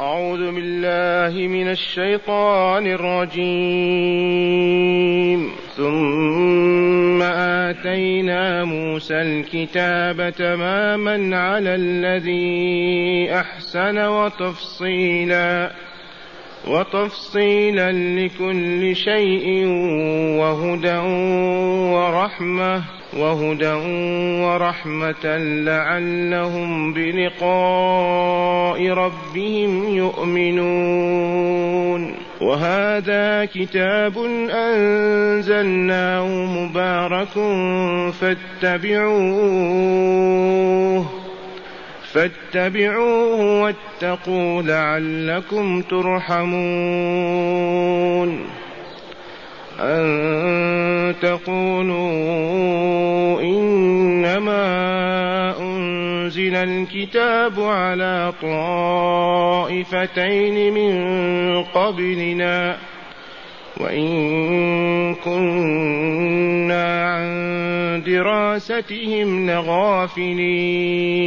أعوذ بالله من الشيطان الرجيم. ثم آتينا موسى الكتاب تماما على الذي أحسن وتفصيلا. وتفصيلا لكل شيء وهدى ورحمة وهدى ورحمة لعلهم بلقاء ربهم يؤمنون. وهذا كتاب أنزلناه مبارك فاتبعوه. فاتبعوه واتقوا لعلكم ترحمون. أن تقولوا إنما أنزل الكتاب على طائفتين من قبلنا وإن كنا عن دراستهم لغافلين.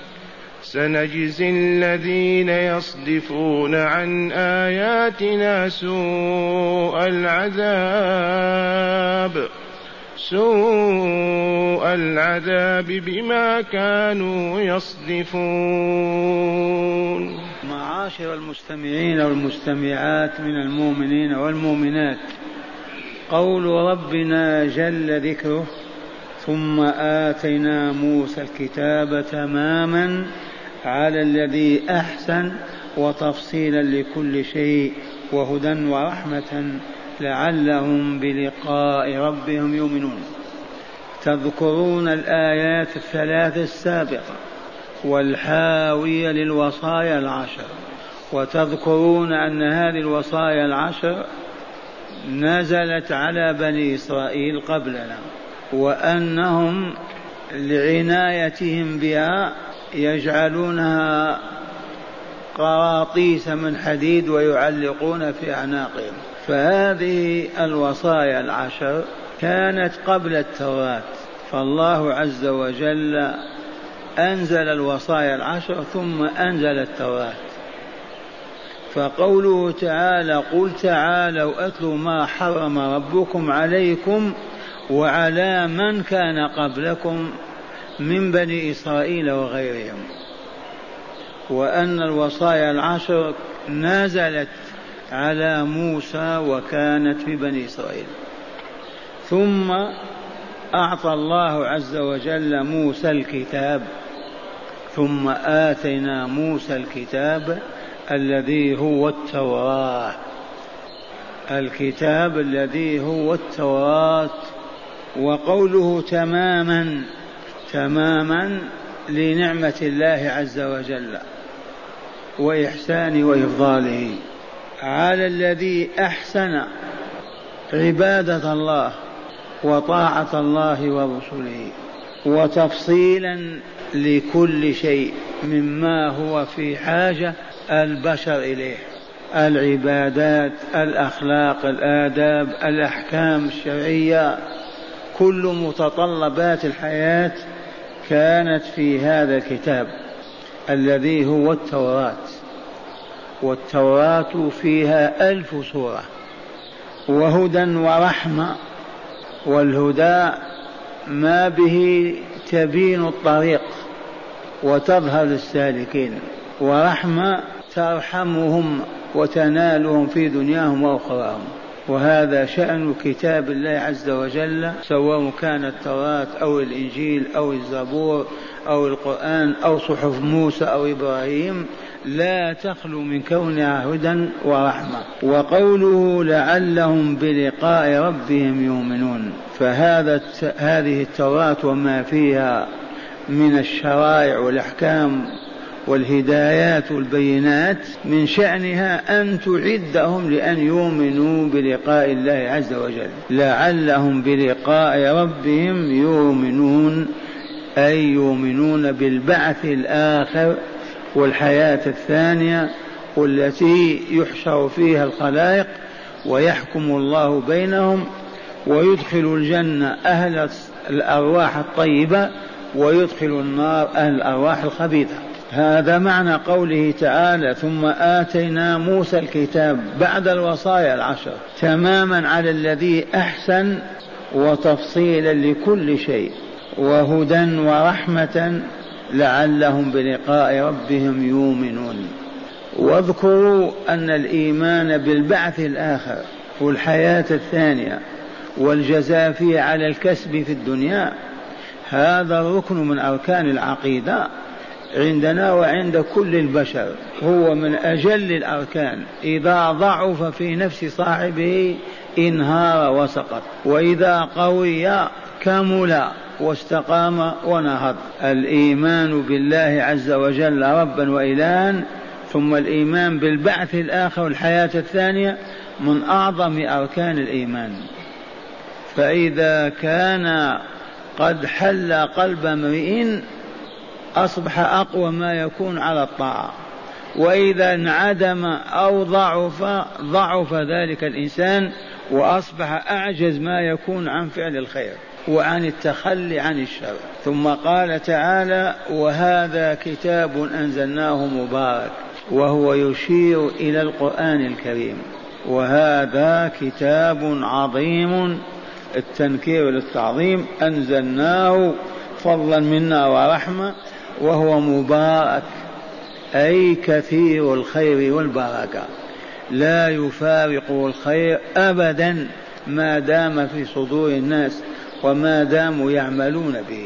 سنجزي الذين يصدفون عن آياتنا سوء العذاب سوء العذاب بما كانوا يصدفون. معاشر المستمعين والمستمعات من المؤمنين والمؤمنات قول ربنا جل ذكره ثم آتينا موسى الكتاب تماما على الذي أحسن وتفصيلا لكل شيء وهدى ورحمة لعلهم بلقاء ربهم يؤمنون. تذكرون الآيات الثلاث السابقة والحاوية للوصايا العشر. وتذكرون أن هذه الوصايا العشر نزلت على بني إسرائيل قبلنا وأنهم لعنايتهم بها يجعلونها قراطيس من حديد ويعلقون في أعناقهم. فهذه الوصايا العشر كانت قبل التوراة. فالله عز وجل أنزل الوصايا العشر ثم أنزل التوراة. فقوله تعالى قل تعالوا أتلوا ما حرم ربكم عليكم وعلى من كان قبلكم من بني إسرائيل وغيرهم وأن الوصايا العشر نزلت على موسى وكانت في بني إسرائيل. ثم أعطى الله عز وجل موسى الكتاب ثم آتينا موسى الكتاب الذي هو التوراة. الكتاب الذي هو التوراة وقوله تماما تماما لنعمة الله عز وجل وإحسانه وإفضاله. على الذي أحسن عبادة الله وطاعة الله ورسله وتفصيلا لكل شيء مما هو في حاجة البشر إليه. العبادات الأخلاق الآداب الأحكام الشرعية كل متطلبات الحياة كانت في هذا الكتاب الذي هو التوراة والتوراة فيها ألف سورة وهدى ورحمة والهدى ما به تبين الطريق وتظهر للسالكين ورحمة ترحمهم وتنالهم في دنياهم وأخراهم. وهذا شأن كتاب الله عز وجل سواء كان التوراة أو الإنجيل أو الزبور أو القرآن أو صحف موسى أو إبراهيم لا تخلو من كونها هدى ورحمة. وقوله لعلهم بلقاء ربهم يؤمنون. فهذا هذه التوراة وما فيها من الشرائع والأحكام والهدايات والبينات من شأنها أن تعدهم لأن يؤمنوا بلقاء الله عز وجل. لعلهم بلقاء ربهم يؤمنون أي يؤمنون بالبعث الآخر والحياة الثانية والتي يحشر فيها الخلائق ويحكم الله بينهم ويدخل الجنة أهل الأرواح الطيبة ويدخل النار أهل الأرواح الخبيثة. هذا معنى قوله تعالى ثم آتينا موسى الكتاب بعد الوصايا العشر تماما على الذي أحسن وتفصيلا لكل شيء وهدى ورحمة لعلهم بلقاء ربهم يؤمنون. واذكروا أن الإيمان بالبعث الآخر والحياة الثانية والجزاء فيه على الكسب في الدنيا هذا ركن من أركان العقيدة. عندنا وعند كل البشر هو من أجل الأركان إذا ضعف في نفس صاحبه إنهار وسقط وإذا قوي كمل واستقام ونهض. الإيمان بالله عز وجل ربا وإلها ثم الإيمان بالبعث الآخر والحياة الثانية من أعظم أركان الإيمان. فإذا كان قد حل قلب امرئ أصبح أقوى ما يكون على الطاعة. وإذا انعدم أو ضعف ضعف ذلك الإنسان وأصبح أعجز ما يكون عن فعل الخير وعن التخلي عن الشر. ثم قال تعالى وهذا كتاب أنزلناه مبارك وهو يشير إلى القرآن الكريم. وهذا كتاب عظيم التنكير للتعظيم أنزلناه فضلا منا ورحمة. وهو مبارك أي كثير الخير والبركة. لا يفارق الخير أبدا ما دام في صدور الناس وما داموا يعملون به.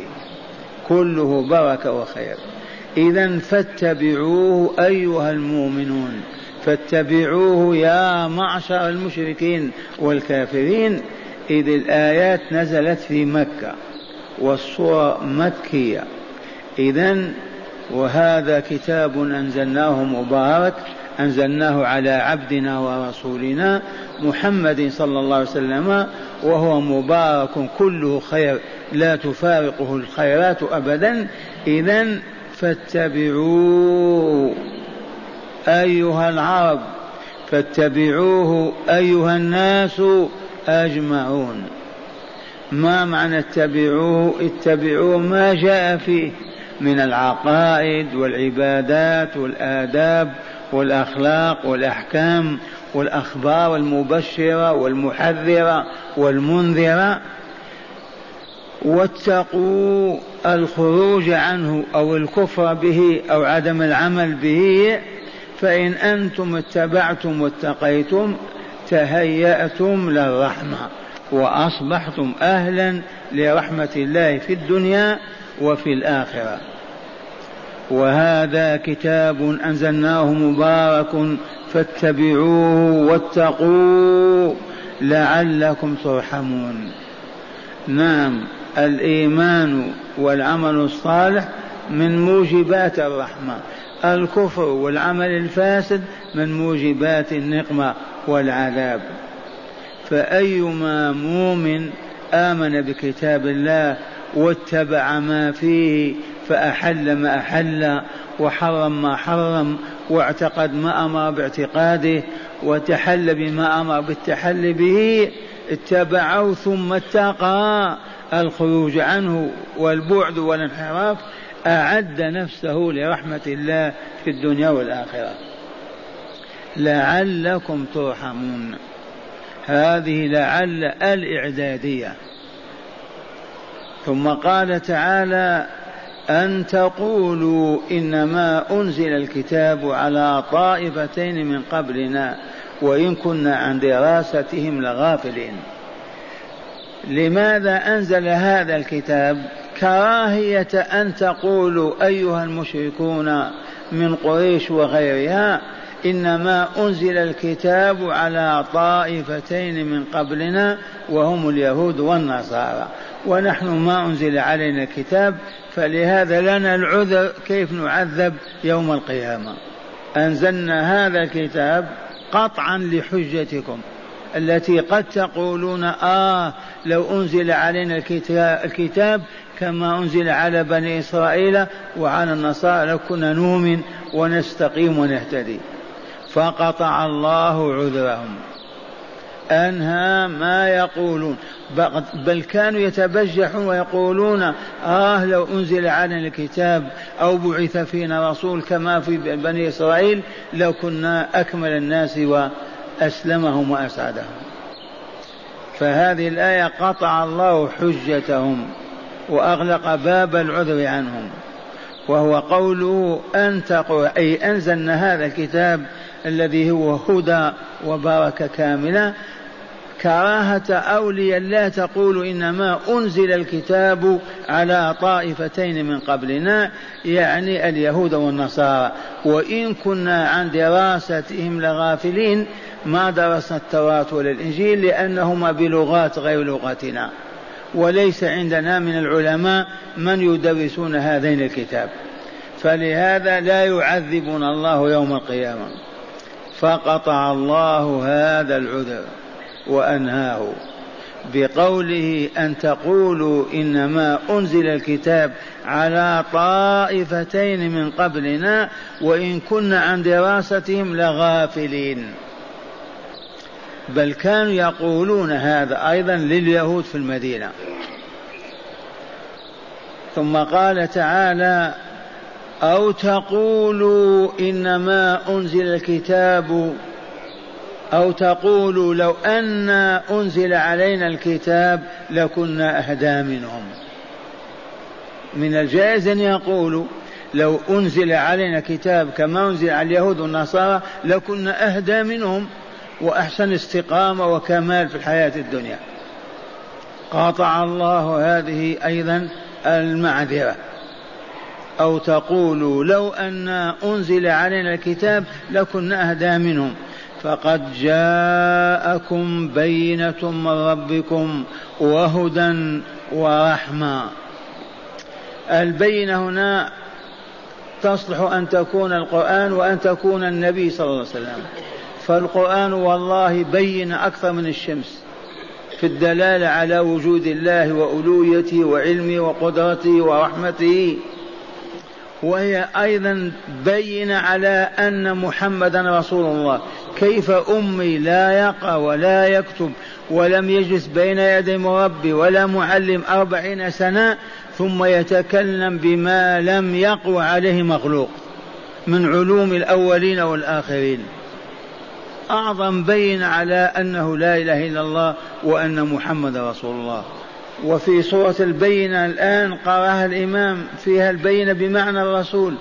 كله بركة وخير. إذا فاتبعوه أيها المؤمنون. فاتبعوه يا معشر المشركين والكافرين. إذ الآيات نزلت في مكة والصورة مكية. إذا وهذا كتاب أنزلناه مبارك أنزلناه على عبدنا ورسولنا محمد صلى الله عليه وسلم وهو مبارك كله خير لا تفارقه الخيرات أبدا. إذا فاتبعوه أيها العرب فاتبعوه أيها الناس أجمعون. ما معنى اتبعوه؟ اتبعوه ما جاء فيه. من العقائد والعبادات والآداب والأخلاق والأحكام والأخبار المبشرة والمحذرة والمنذرة. واتقوا الخروج عنه أو الكفر به أو عدم العمل به فإن أنتم اتبعتم واتقيتم تهيأتم للرحمة وأصبحتم أهلا لرحمة الله في الدنيا. وفي الآخرة. وهذا كتاب أنزلناه مبارك فاتبعوه واتقوا لعلكم ترحمون. نعم الإيمان والعمل الصالح من موجبات الرحمة. الكفر والعمل الفاسد من موجبات النقمة والعذاب. فأيما مؤمن آمن بكتاب الله واتبع ما فيه فأحل ما أحل وحرم ما حرم واعتقد ما أمر باعتقاده وتحل بما أمر بالتحل به اتبعه ثم اتقى. الخروج عنه والبعد والانحراف أعد نفسه لرحمة الله في الدنيا والآخرة. لعلكم ترحمون. هذه لعل الإعدادية. ثم قال تعالى أن تقولوا إنما أنزل الكتاب على طائفتين من قبلنا وإن كنا عن دراستهم لغافلين. لماذا أنزل هذا الكتاب؟ كراهية أن تقولوا أيها المشركون من قريش وغيرها إنما أنزل الكتاب على طائفتين من قبلنا وهم اليهود والنصارى. ونحن ما أنزل علينا الكتاب فلهذا لنا العذر كيف نعذب يوم القيامة. أنزلنا هذا الكتاب قطعا لحجتكم التي قد تقولون آه لو أنزل علينا الكتاب كما أنزل على بني إسرائيل وعلى النصارى لكنا نؤمن ونستقيم ونهتدي. فقطع الله عذرهم. أنهى ما يقولون. بل كانوا يتبجحون ويقولون آه لو أنزل علينا الكتاب أو بعث فينا رسول كما في بني إسرائيل لو كنا أكمل الناس وأسلمهم وأسعدهم. فهذه الآية قطع الله حجتهم وأغلق باب العذر عنهم. وهو قوله أنت أي أنزلنا هذا الكتاب الذي هو هدى وبركة كاملة. كراهة أولياء لا تقول إنما أنزل الكتاب على طائفتين من قبلنا يعني اليهود والنصارى. وإن كنا عن دراستهم لغافلين ما درسنا التوراة ولا الإنجيل لأنهما بلغات غير لغتنا. وليس عندنا من العلماء من يدرسون هذين الكتاب. فلهذا لا يعذبنا الله يوم القيامة. فقطع الله هذا العذر وأنهاه بقوله أن تقولوا إنما أنزل الكتاب على طائفتين من قبلنا وإن كنا عن دراستهم لغافلين. بل كانوا يقولون هذا أيضا لليهود في المدينة. ثم قال تعالى أو تقولوا إنما أنزل الكتاب أو تقولوا لو أن أنزل علينا الكتاب لكنا أهدى منهم. من الجائز أن يقولوا لو أنزل علينا كتاب كما أنزل على اليهود والنصارى لكنا أهدى منهم وأحسن استقامة وكمال في الحياة الدنيا. قاطع الله هذه أيضا المعذرة. أو تقولوا لو أن أنزل علينا الكتاب لكنا أهدى منهم. فقد جاءكم بينة من ربكم وهدى ورحمة. البينة هنا تصلح أن تكون القرآن وأن تكون النبي صلى الله عليه وسلم. فالقرآن والله بين أكثر من الشمس في الدلالة على وجود الله وألويته وعلمه وقدرته ورحمته. وهي أيضا بين على أن محمدا رسول الله. كيف أمي لا يقرأ ولا يكتب ولم يجلس بين يدي مربي ولا معلم أربعين سنة ثم يتكلم بما لم يقوى عليه مخلوق من علوم الأولين والآخرين. أعظم بين على أنه لا إله إلا الله وأن محمد رسول الله. وفي سورة البينة الآن قرأها الإمام فيها البينة بمعنى الرسول.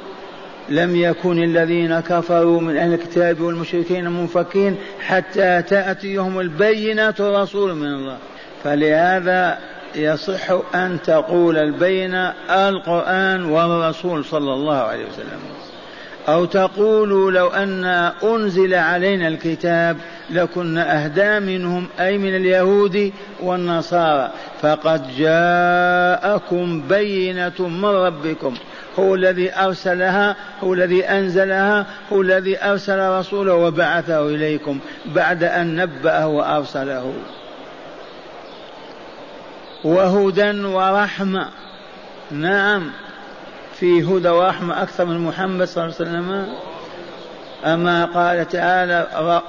لم يكن الذين كفروا من أهل الكتاب والمشركين منفكين حتى تأتيهم البينة رسول من الله. فلهذا يصح أن تقول البينة القرآن والرسول صلى الله عليه وسلم. أو تقولوا لو أن أنزل علينا الكتاب لكنا أهدى منهم أي من اليهود والنصارى. فقد جاءكم بينة من ربكم هو الذي أرسلها هو الذي أنزلها هو الذي أرسل رسوله وبعثه إليكم بعد أن نبأه وأرسله. وهدى ورحمة. نعم. في هدى ورحمة أكثر من محمد صلى الله عليه وسلم. أما قال تعالى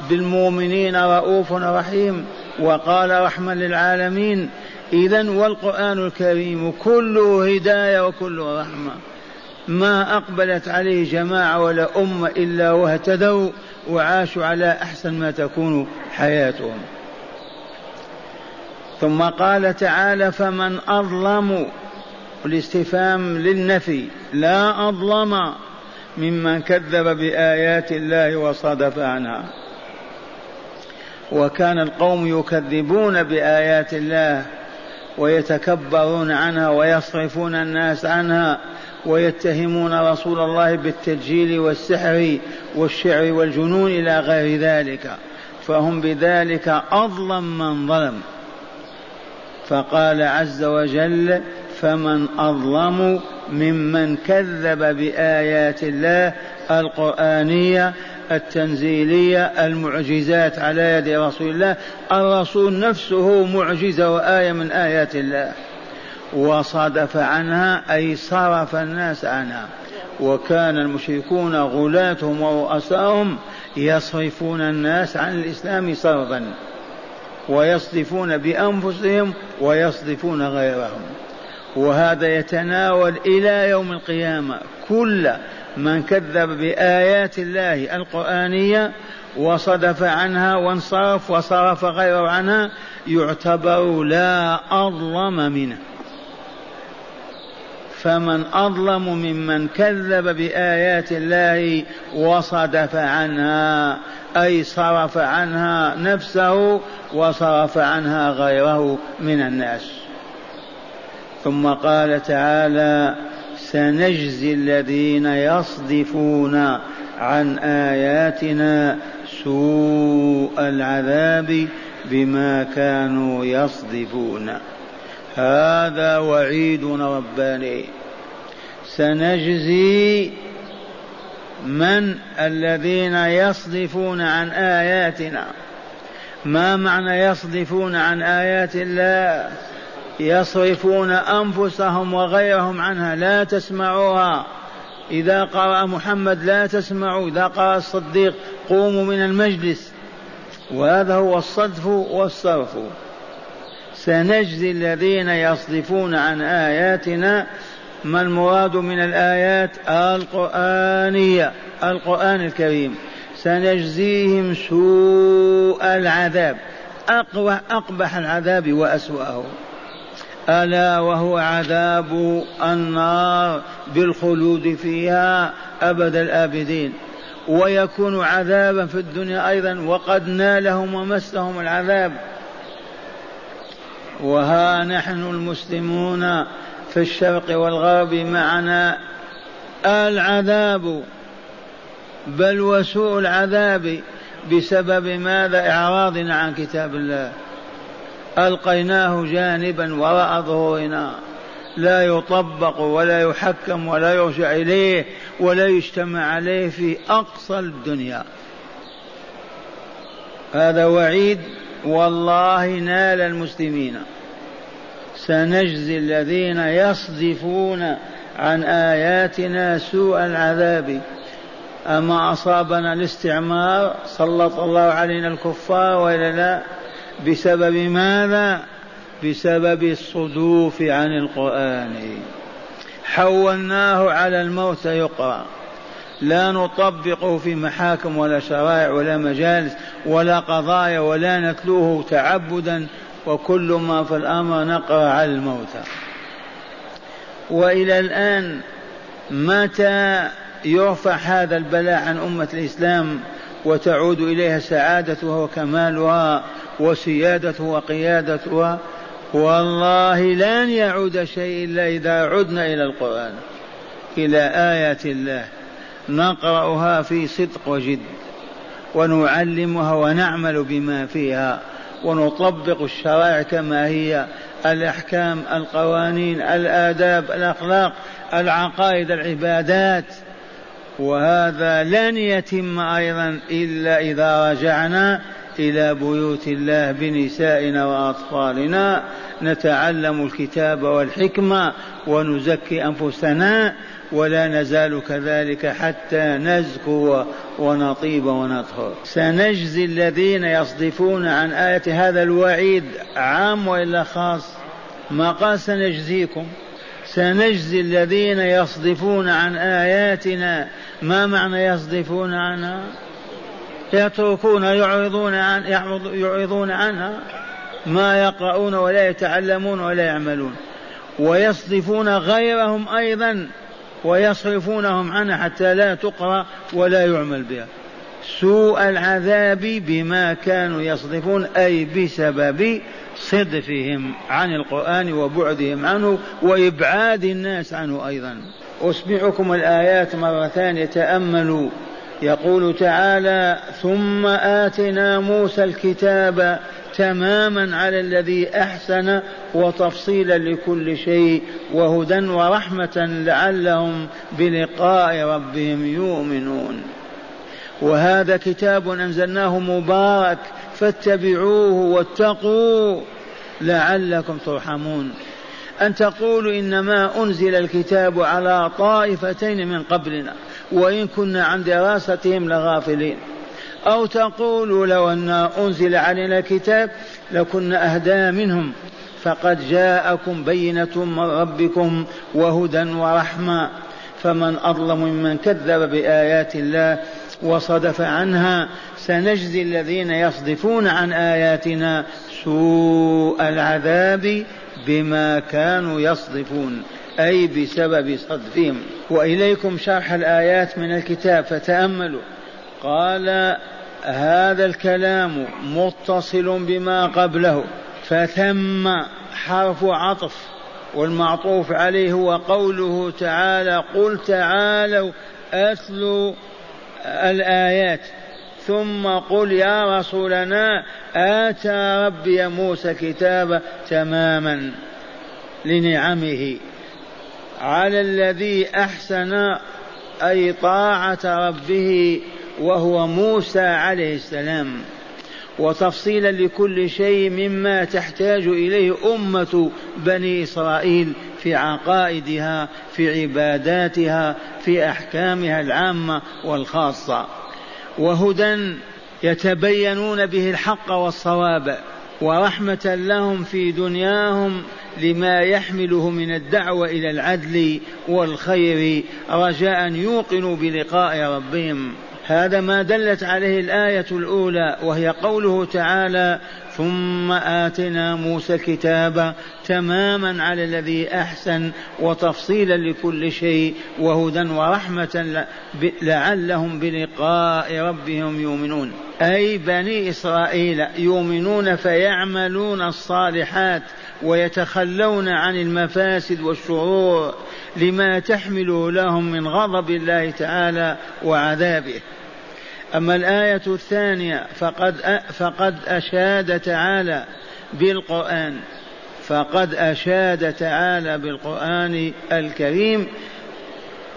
بالمؤمنين رؤوف رحيم وقال رحمة للعالمين. إذا والقرآن الكريم كله هداية وكله رحمة. ما أقبلت عليه جماعة ولا أمة إلا واهتدوا وعاشوا على أحسن ما تكون حياتهم. ثم قال تعالى فمن أظلم الاستفهام للنفي لا أظلم ممن كذب بآيات الله وصدف عنها. وكان القوم يكذبون بآيات الله ويتكبرون عنها ويصرفون الناس عنها ويتهمون رسول الله بالتدجيل والسحر والشعر والجنون إلى غير ذلك. فهم بذلك أظلم من ظلم. فقال عز وجل فمن أظلم ممن كذب بآيات الله القرآنية التنزيلية المعجزات على يد رسول الله. الرسول نفسه معجزة وآية من آيات الله. وصدف عنها أي صرف الناس عنها. وكان المشركون غلاتهم ورؤساهم يصرفون الناس عن الإسلام صرفا. ويصدفون بأنفسهم ويصدفون غيرهم. وهذا يتناول إلى يوم القيامة كل من كذب بآيات الله القرآنية وصدف عنها وانصرف وصرف غيره عنها يعتبر لا أظلم منه. فمن أظلم ممن كذب بآيات الله وصدف عنها أي صرف عنها نفسه وصرف عنها غيره من الناس. ثم قال تعالى سنجزي الذين يصدفون عن آياتنا سوء العذاب بما كانوا يصدفون. هذا وعيد رباني. سنجزي من الذين يصدفون عن آياتنا. ما معنى يصدفون عن آيات الله؟ يصرفون أنفسهم وغيرهم عنها لا تسمعوها. إذا قرأ محمد لا تسمعوا إذا قرأ الصديق قوموا من المجلس. وهذا هو الصدف والصرف. سنجزي الذين يصدفون عن آياتنا. ما المراد من الآيات؟ القرآنية القرآن الكريم. سنجزيهم سوء العذاب أقبح العذاب وأسوأه. ألا وهو عذاب النار بالخلود فيها أبد الآبدين. ويكون عذابا في الدنيا أيضا وقد نالهم ومسهم العذاب. وها نحن المسلمون في الشرق والغرب معنا العذاب بل وسوء العذاب بسبب ماذا؟ إعراضنا عن كتاب الله. ألقيناه جانبا وراء ظهورنا. لا يطبق ولا يحكم ولا يرجع إليه ولا يجتمع عليه في أقصى الدنيا. هذا وعيد والله نال المسلمين. سنجزي الذين يصدفون عن آياتنا سوء العذاب. أما أصابنا الاستعمار سلط الله علينا الكفار وإلا لا؟ بسبب ماذا؟ بسبب الصدوف عن القرآن. حولناه على الموت يقرأ. لا نطبقه في محاكم ولا شرائع ولا مجالس ولا قضايا ولا نتلوه تعبدا وكل ما في الأمر نقرأ على الموتى وإلى الآن متى يرفع هذا البلاء عن أمة الإسلام وتعود إليها سعادتها وكمالها؟ وسيادتها وقيادتها والله لن يعود شيء إلا إذا عدنا إلى القرآن إلى آيات الله. نقرأها في صدق وجد ونعلمها ونعمل بما فيها ونطبق الشرائع كما هي الأحكام القوانين الآداب الأخلاق العقائد العبادات. وهذا لن يتم أيضا إلا إذا رجعنا إلى بيوت الله بنسائنا وأطفالنا نتعلم الكتاب والحكمة ونزكي أنفسنا ولا نزال كذلك حتى نزكو ونطيب ونطهر. سنجزي الذين يصدفون عن آية هذا الوعيد عام وإلا خاص. ما قال سنجزيكم؟ سنجزي الذين يصدفون عن آياتنا. ما معنى يصدفون عنها؟ يتركون يعرضون عن يعرضون عنها ما يقرؤون ولا يتعلمون ولا يعملون. ويصدفون غيرهم أيضا ويصرفونهم عنها حتى لا تقرأ ولا يعمل بها. سوء العذاب بما كانوا يصدفون أي بسبب صدفهم عن القرآن وبعدهم عنه وإبعاد الناس عنه أيضا. أسمعكم الآيات مرة ثانية تأملوا. يقول تعالى ثم آتنا موسى الكتاب تماما على الذي أحسن وتفصيلا لكل شيء وهدى ورحمة لعلهم بلقاء ربهم يؤمنون. وهذا كتاب أنزلناه مبارك فاتبعوه واتقوا لعلكم ترحمون. أن تقولوا إنما أنزل الكتاب على طائفتين من قبلنا. وإن كنا عن دراستهم لغافلين. أو تقولوا لو أن أنزل علينا الكتاب لكنا أهدى منهم فقد جاءكم بينة من ربكم وهدى ورحمة. فمن أظلم ممن كذب بآيات الله وصدف عنها سنجزي الذين يصدفون عن آياتنا سوء العذاب بما كانوا يصدفون. أي بسبب صدفهم. وإليكم شرح الآيات من الكتاب فتأملوا. قال هذا الكلام متصل بما قبله فثم حرف عطف والمعطوف عليه هو قوله تعالى قل تعالوا أتلوا الآيات. ثم قل يا رسولنا آتى ربي موسى كتابا تماما لنعمه. على الذي أحسن أي طاعة ربه وهو موسى عليه السلام. وتفصيلا لكل شيء مما تحتاج إليه أمة بني إسرائيل في عقائدها في عباداتها في أحكامها العامة والخاصة. وهدى يتبينون به الحق والصواب. ورحمة لهم في دنياهم لما يحمله من الدعوة إلى العدل والخير رجاء يوقنوا بلقاء ربهم. هذا ما دلت عليه الآية الأولى وهي قوله تعالى ثم آتنا موسى الكتاب تماما على الذي أحسن وتفصيلا لكل شيء وهدى ورحمة لعلهم بلقاء ربهم يؤمنون. أي بني إسرائيل يؤمنون فيعملون الصالحات ويتخلون عن المفاسد والشرور لما تحمله لهم من غضب الله تعالى وعذابه. أما الآية الثانية فقد فقد أشاد تعالى بالقرآن. فقد أشاد تعالى بالقرآن الكريم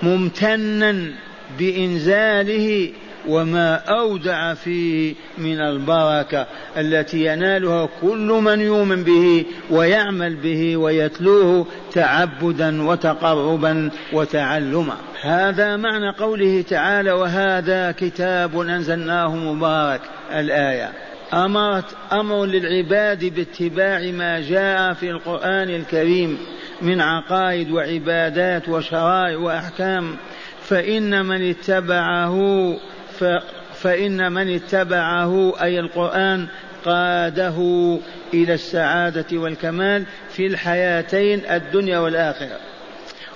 ممتنا بإنزاله وما أودع فيه من البركة التي ينالها كل من يؤمن به ويعمل به ويتلوه تعبدا وتقربا وتعلما. هذا معنى قوله تعالى وهذا كتاب أنزلناه مبارك. الآية أمرت أمر للعباد باتباع ما جاء في القرآن الكريم من عقائد وعبادات وشرائع وأحكام فإن من اتبعه فإن من اتبعه أي القرآن قاده إلى السعادة والكمال في الحياتين الدنيا والآخرة.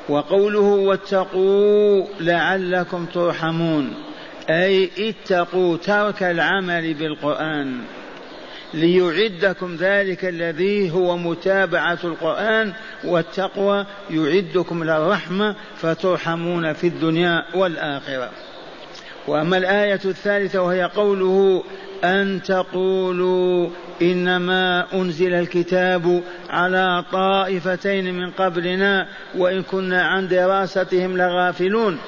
وقوله واتقوا لعلكم ترحمون. أي اتقوا ترك العمل بالقرآن. ليعدكم ذلك الذي هو متابعة القرآن والتقوى يعدكم للرحمة فترحمون في الدنيا والآخرة. وأما الآية الثالثة وهي قوله أن تقولوا إنما أنزل الكتاب على طائفتين من قبلنا وإن كنا عن دراستهم لغافلون.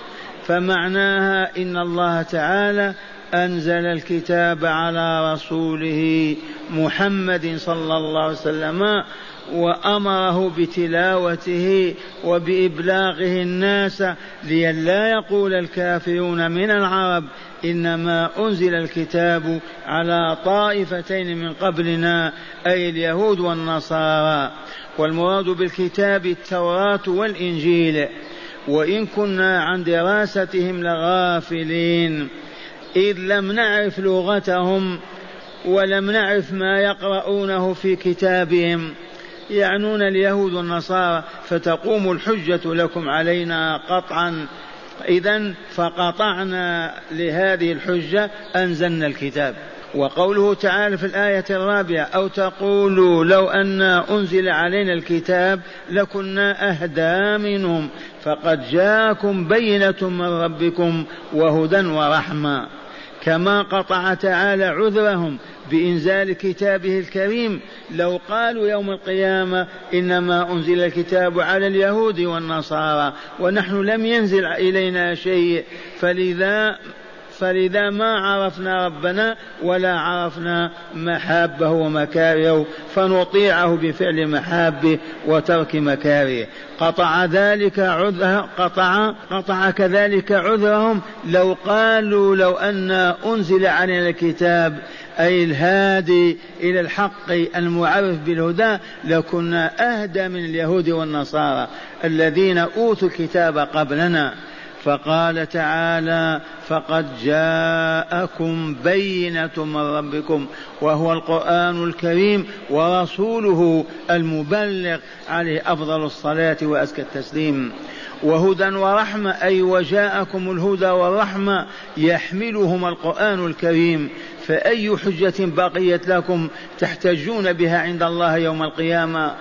فمعناها إن الله تعالى أنزل الكتاب على رسوله محمد صلى الله عليه وسلم وأمره بتلاوته وبإبلاغه الناس لئلا يقول الكافرون من العرب إنما أنزل الكتاب على طائفتين من قبلنا أي اليهود والنصارى. والمراد بالكتاب التوراة والإنجيل. وإن كنا عن دراستهم لغافلين. إذ لم نعرف لغتهم ولم نعرف ما يقرؤونه في كتابهم. يعنون اليهود والنصارى فتقوم الحجة لكم علينا قطعا. إذا فقطعنا لهذه الحجة أنزلنا الكتاب. وقوله تعالى في الآية الرابعة أو تقولوا لو أن أنزل علينا الكتاب لكنا أهدى منهم فقد جاءكم بينة من ربكم وهدى ورحمة. كما قطع تعالى عذرهم بإنزال كتابه الكريم. لو قالوا يوم القيامة إنما أنزل الكتاب على اليهود والنصارى ونحن لم ينزل إلينا شيء فلذا فلذا ما عرفنا ربنا ولا عرفنا محابه ومكارهه فنطيعه بفعل محابه وترك مكاره. قطع ذلك عذر قطع قطع كذلك عذرهم. لو قالوا لو أن أنزل علينا الكتاب أي الهادي إلى الحق المعرف بالهدى لكنا أهدى من اليهود والنصارى الذين أوتوا الكتاب قبلنا. فقال تعالى فقد جاءكم بينة من ربكم وهو القرآن الكريم ورسوله المبلغ عليه أفضل الصلاة وأزكى التسليم. وهدى ورحمة أي وجاءكم الهدى والرحمة يحملهما القرآن الكريم. فأي حجة بقيت لكم تحتجون بها عند الله يوم القيامة؟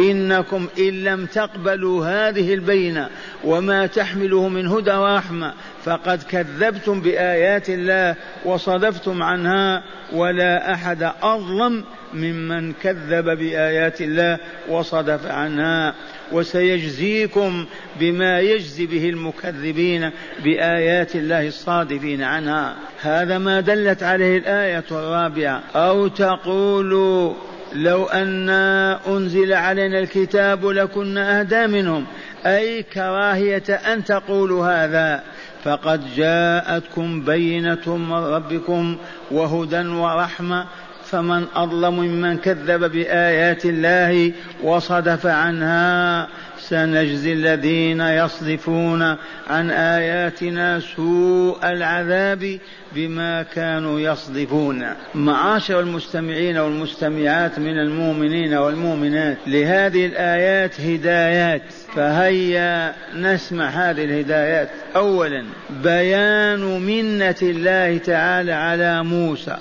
إنكم إن لم تقبلوا هذه البينة وما تحمله من هدى ورحمة فقد كذبتم بآيات الله وصدفتم عنها ولا أحد أظلم ممن كذب بآيات الله وصدف عنها. وسيجزيكم بما يجزي به المكذبين بآيات الله الصادفين عنها. هذا ما دلت عليه الآية الرابعة. أو تقولوا لو أنا أنزل علينا الكتاب لكنا أهدى منهم. أي كراهية أن تقولوا هذا. فقد جاءتكم بينة من ربكم وهدى ورحمة فمن أظلم ممن كذب بآيات الله وصدف عنها سنجزي الذين يصدفون عن آياتنا سوء العذاب بما كانوا يصدفون. معاشر المستمعين والمستمعات من المؤمنين والمؤمنات لهذه الآيات هدايات. فهيا نسمع هذه الهدايات. أولا بيان منة الله تعالى على موسى.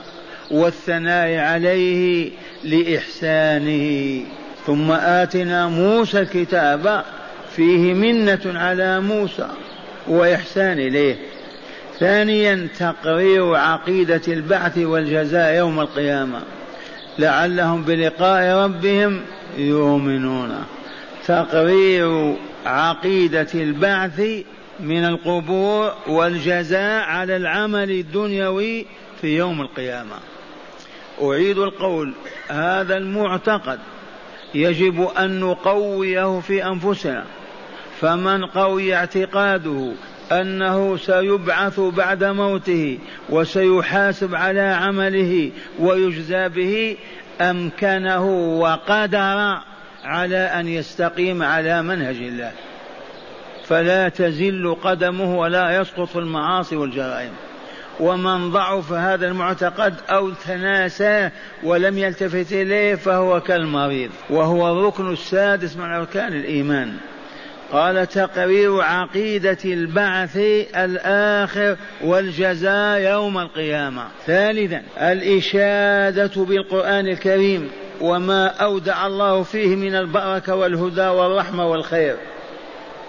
والثناء عليه لإحسانه. ثم آتنا موسى الكتاب فيه منة على موسى وإحسان إليه. ثانيا تقرير عقيدة البعث والجزاء يوم القيامة. لعلهم بلقاء ربهم يؤمنون. تقرير عقيدة البعث من القبور والجزاء على العمل الدنيوي في يوم القيامة. أعيد القول هذا المعتقد يجب أن نقويه في أنفسنا. فمن قوي اعتقاده أنه سيبعث بعد موته وسيحاسب على عمله ويجزى به أمكنه وقدر على أن يستقيم على منهج الله. فلا تزل قدمه ولا يسقط في المعاصي والجرائم. ومن ضعف هذا المعتقد أو تناساه ولم يلتفت إليه فهو كالمريض. وهو الركن السادس من أركان الإيمان. قال تقرير عقيدة البعث الآخر والجزاء يوم القيامة. ثالثا الإشادة بالقرآن الكريم وما أودع الله فيه من البركة والهدى والرحمة والخير.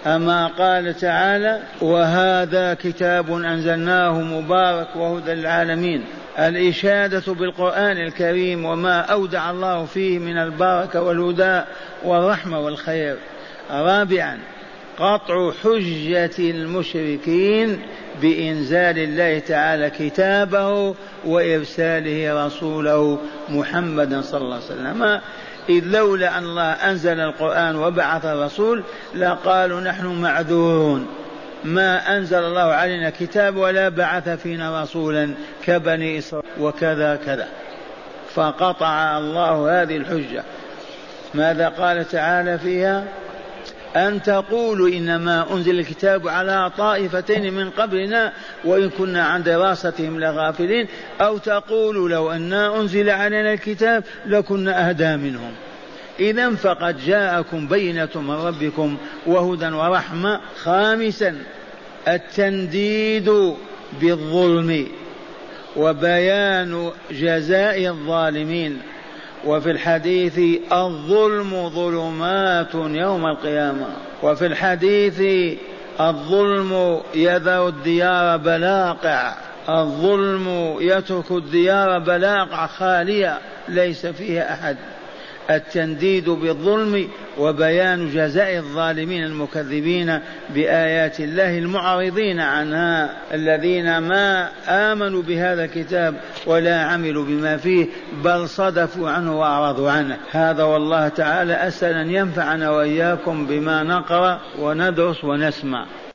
أما قال تعالى وهذا كتاب أنزلناه مبارك وهدى للعالمين. الإشادة بالقرآن الكريم وما أودع الله فيه من البركة والهدى والرحمة والخير. رابعا قطع حجة المشركين بإنزال الله تعالى كتابه وإرساله رسوله محمدا صلى الله عليه وسلم. إذ لولا أن الله أنزل القرآن وبعث الرسول لقالوا نحن معذورون ما أنزل الله علينا كتاب ولا بعث فينا رسولا كبني إسرائيل وكذا كذا. فقطع الله هذه الحجة. ماذا قال تعالى فيها؟ أن تقولوا إنما أنزل الكتاب على طائفتين من قبلنا وإن كنا عن دراستهم لغافلين أو تقولوا لو أنا أنزل علينا الكتاب لكنا أهدى منهم. إذا فقد جاءكم بينة من ربكم وهدى ورحمة. خامسا التنديد بالظلم وبيان جزاء الظالمين. وفي الحديث الظلم ظلمات يوم القيامة. وفي الحديث الظلم يذر الديار بلاقع. الظلم يترك الديار بلاقع خالية ليس فيها أحد. التنديد بالظلم وبيان جزاء الظالمين المكذبين بآيات الله المعرضين عنها الذين ما آمنوا بهذا الكتاب ولا عملوا بما فيه بل صدفوا عنه وأعرضوا عنه. هذا والله تعالى أسأل أن ينفعنا وإياكم بما نقرأ وندرس ونسمع.